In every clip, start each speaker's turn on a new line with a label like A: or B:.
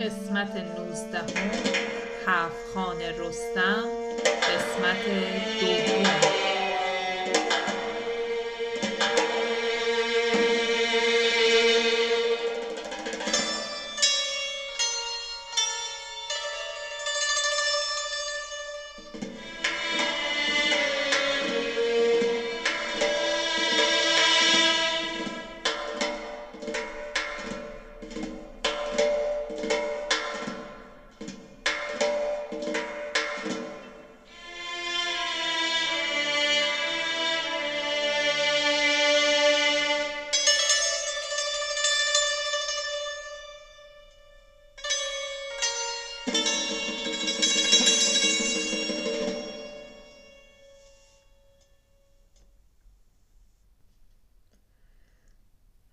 A: قسمت نوزدهم هفت خان رستم قسمت دوم.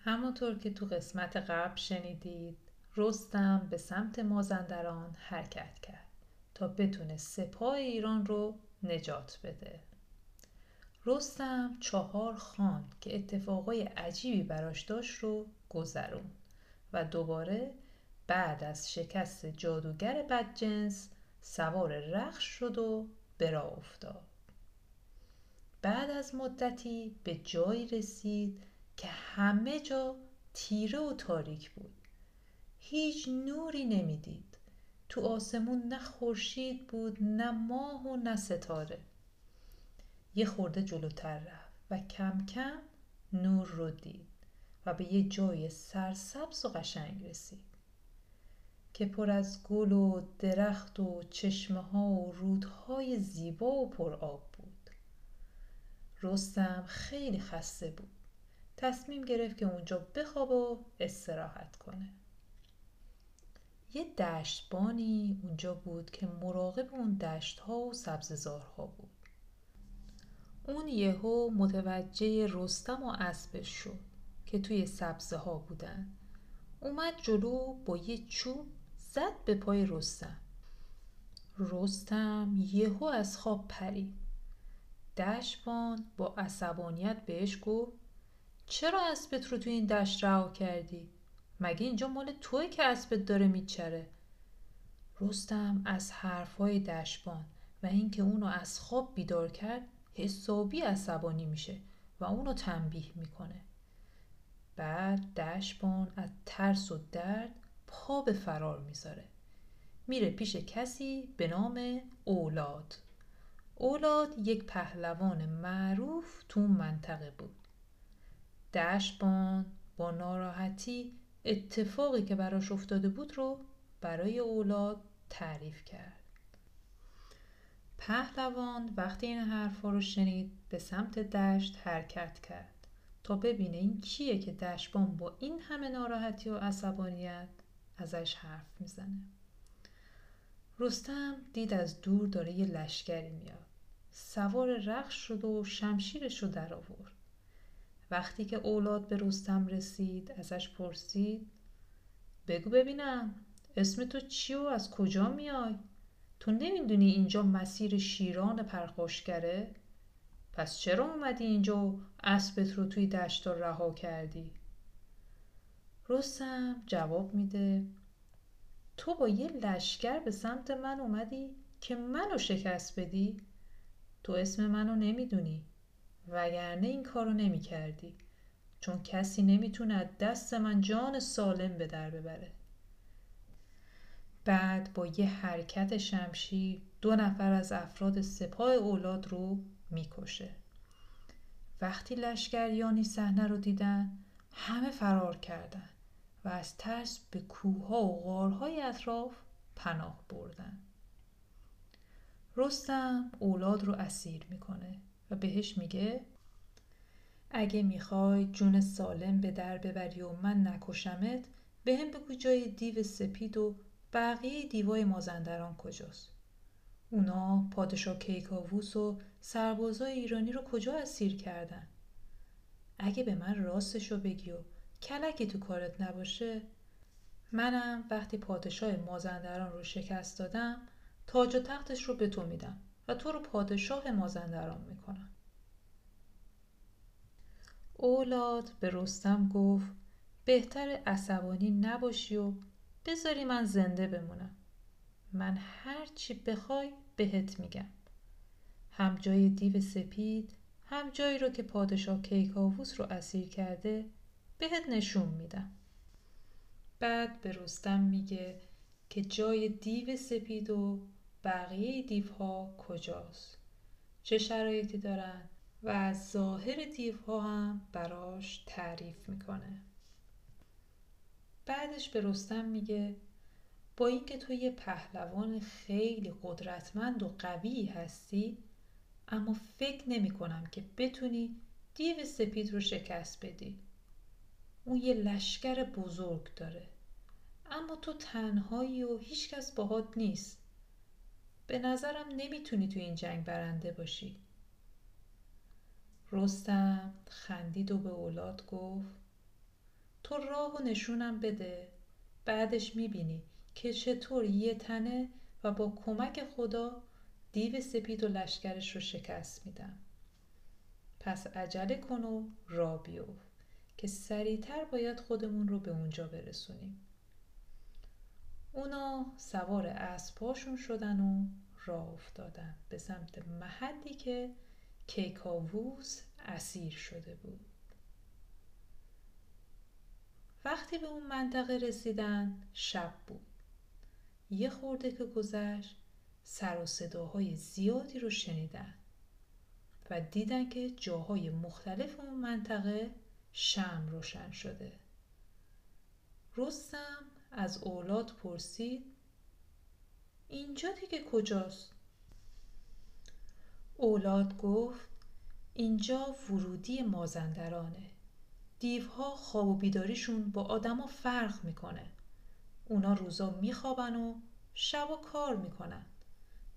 A: همونطور که تو قسمت قبل شنیدید رستم به سمت مازندران حرکت کرد تا بتونه سپاه ایران رو نجات بده. رستم چهار خان که اتفاقای عجیبی براش داشت رو گذرون و دوباره بعد از شکست جادوگر بدجنس سوار رخش شد و به افتاد. بعد از مدتی به جایی رسید که همه جا تیره و تاریک بود. هیچ نوری نمی‌دید. تو آسمون نه خورشید بود نه ماه و نه ستاره. یه خورده جلوتر رفت و کم کم نور رو دید و به یه جای سرسبز و قشنگ رسید که پر از گل و درخت و چشمه ها و رودهای زیبا و پر آب بود. رستم خیلی خسته بود. تصمیم گرفت که اونجا بخواب و استراحت کنه. یه دشتبانی اونجا بود که مراقب اون دشت ها و سبززارها بود. اون یهو متوجه رستم و اسبش شد که توی سبزه ها بودن. اومد جلو با یه چوب زد به پای رستم. رستم یهو از خواب پرید. دشبان با عصبانیت بهش گفت چرا اسبت رو تو این دشت رها کردی؟ مگه اینجا مال توی که اسبت داره میچره؟ رستم از حرفهای دشبان و اینکه اونو از خواب بیدار کرد حسابی عصبانی میشه و اونو تنبیه می‌کنه بعد دشبان از ترس و درد پا به فرار می‌ذاره میره پیش کسی به نام اولاد اولاد یک پهلوان معروف تو منطقه بود دشبان با ناراحتی اتفاقی که براش افتاده بود رو برای اولاد تعریف کرد. پهلوان وقتی این حرفا رو شنید به سمت دشت حرکت کرد تا ببینه این کیه که دشبان با این همه ناراحتی و عصبانیت ازش حرف می‌زنه. رستم دید از دور داره یه لشکری میاد. سوار رخش شد و شمشیرش رو در آورد. وقتی که اولاد به رستم رسید ازش پرسید بگو ببینم اسم تو چی و از کجا میای؟ تو نمی‌دونی اینجا مسیر شیران پرخاشگره؟ پس چرا اومدی اینجا و اسبت رو توی دشتا رها کردی؟ رستم جواب میده تو با یه لشکر به سمت من اومدی که منو شکست بدی؟ تو اسم منو نمی‌دونی وگرنه این کارو نمی کردی چون کسی نمی‌تونه دست من جان سالم به در ببره. بعد با یه حرکت شمشیر دو نفر از افراد سپاه اولاد رو می‌کشه. وقتی لشکریانی صحنه رو دیدن همه فرار کردن و از ترس به کوهها و غارهای اطراف پناه بردن. رستم اولاد رو اسیر می‌کنه. و بهش میگه اگه می‌خوای جون سالم به در ببری و من نکشمت به هم بگو جای دیو سپید و بقیه دیوای مازندران کجاست. اونا پادشاه کیکاووس و سربازای ایرانی رو کجا اسیر کردن؟ اگه به من راستشو بگی و کلکی تو کارت نباشه منم وقتی پادشاه مازندران رو شکست دادم تاج و تختش رو به تو میدم. تو رو پادشاه مازندران می‌کنم اولاد به رستم گفت بهتر عصبانی نباشی و بذاری من زنده بمونم. من هر چی بخوای بهت میگم. هم جای دیو سپید هم جایی رو که پادشاه کیکاووس رو اسیر کرده بهت نشون میدم. بعد به رستم میگه که جای دیو سپید و بقیه دیوها کجاست؟ چه شرایطی دارن و از ظاهر دیوها هم براش تعریف می‌کنه. بعدش به رستم میگه با اینکه تو یه پهلوان خیلی قدرتمند و قوی هستی اما فکر نمی کنم که بتونی دیو سپید رو شکست بدی. اون یه لشکر بزرگ داره اما تو تنهایی و هیچکس باهات نیست. به نظرم نمی‌تونی تو این جنگ برنده باشی. رستم خندید و به اولاد گفت تو راه و نشونم بده بعدش می‌بینی که چطور یه تنه و با کمک خدا دیو سپید و لشکرش رو شکست میدم. پس عجله کن و را بیفت که سریعتر باید خودمون رو به اونجا برسونیم. اونا سوار اسباشون شدن و راه افتادن به سمت محلی که کیکاووس اسیر شده بود. وقتی به اون منطقه رسیدن شب بود. یه خورده که گذشت سر و صداهای زیادی رو شنیدن و دیدن که جاهای مختلف اون منطقه شم روشن شده. رستم از اولاد پرسید اینجا دیگه کجاست؟ اولاد گفت اینجا ورودی مازندرانه. دیوها خواب و بیداریشون با آدما فرق می‌کنه. اونا روزا میخوابن و شبا کار می‌کنن.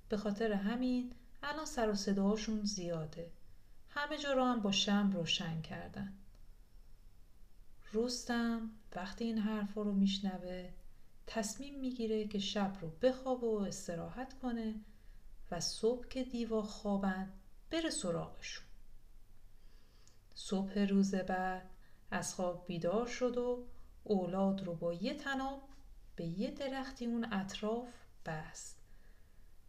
A: به خاطر همین الان سر و صداهاشون زیاده. همه جا رو هم با شم روشن کردن. رستم وقتی این حرفا رو میشنوه تصمیم می‌گیره که شب رو بخواب و استراحت کنه و صبح که دیوا خوابن بره سراغشون. صبح روز بعد از خواب بیدار شد و اولاد رو با یه تناب به یه درختی اون اطراف بست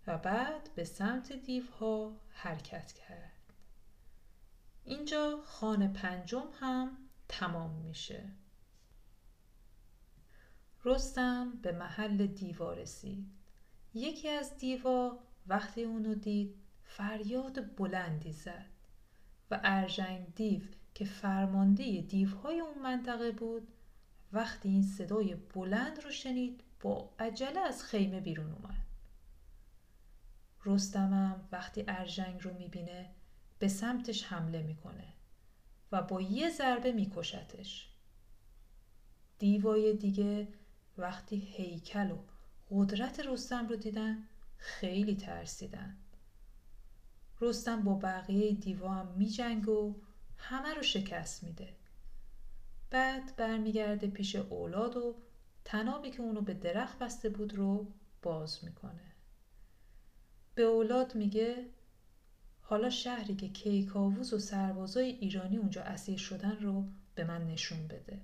A: و بعد به سمت دیوها حرکت کرد. اینجا خانه پنجم هم تمام میشه. رستم به محل دیوا رسید. یکی از دیوا وقتی اونو دید فریاد بلندی زد و ارژنگ دیو که فرمانده دیوهای اون منطقه بود وقتی این صدای بلند رو شنید با عجله از خیمه بیرون اومد. رستمم وقتی ارژنگ رو می‌بینه به سمتش حمله می‌کنه. و با یه ضربه میکشتش. دیوای دیگه وقتی هیکل و قدرت رستم رو دیدن خیلی ترسیدن. رستم با بقیه دیوا هم میجنگ و همه رو شکست میده. بعد برمیگرده پیش اولاد و تنابی که اونو به درخت بسته بود رو باز می‌کنه. به اولاد میگه حالا شهری که کیکاووز و سربازای ایرانی اونجا اسیر شدن رو به من نشون بده.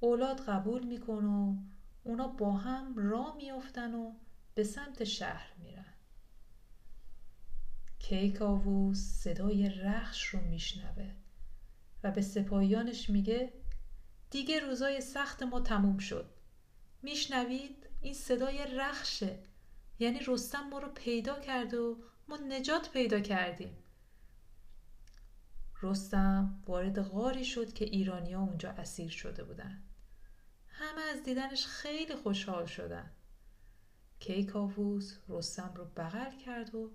A: اولاد قبول میکن و اونا با هم را میافتن و به سمت شهر میرن. کیکاووس صدای رخش رو میشنوه و به سپاهیانش میگه دیگه روزای سخت ما تموم شد. میشنوید؟ این صدای رخشه. یعنی رستم ما رو پیدا کرد و ما نجات پیدا کردیم. رستم وارد غاری شد که ایرانیا اونجا اسیر شده بودن. همه از دیدنش خیلی خوشحال شدن. کیکاووس رستم رو بغل کرد و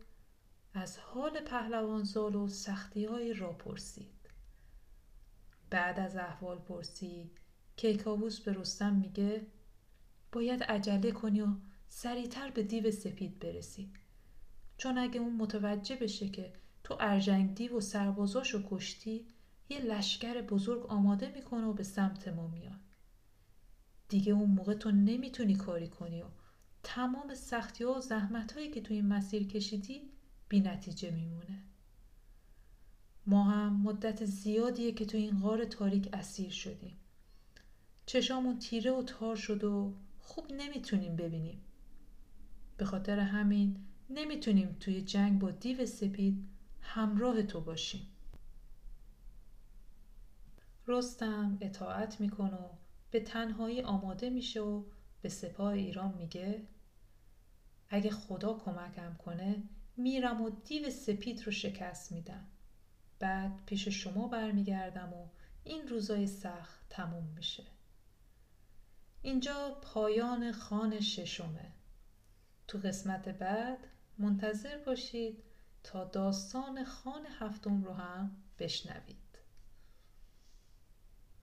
A: از حال پهلوانزال و سختی های را پرسید. بعد از احوال پرسی کیکاووس به رستم میگه باید عجله کنی و سریعتر به دیو سپید برسی. چون اگه اون متوجه بشه که تو ارجنگ دیو و سربازاشو کشتی یه لشکر بزرگ آماده می‌کنه و به سمت ما میاد. دیگه اون موقع تو نمی‌تونی کاری کنی و تمام سختی ها و زحمت هایی که تو این مسیر کشیدی بی نتیجه میمونه. ما هم مدت زیادیه که تو این غار تاریک اسیر شدیم. چشامون تیره و تار شد و خوب نمی‌تونیم ببینیم. به خاطر همین نمی‌تونیم توی جنگ با دیو سپید همراه تو باشیم. رستم اطاعت می‌کنه و به تنهایی آماده میشه و به سپاه ایران میگه اگه خدا کمکم کنه میرم و دیو سپید رو شکست میدم. بعد پیش شما برمیگردم و این روزای سخت تموم میشه. اینجا پایان خان ششمه. تو قسمت بعد منتظر باشید تا داستان خان هفتم رو هم بشنوید.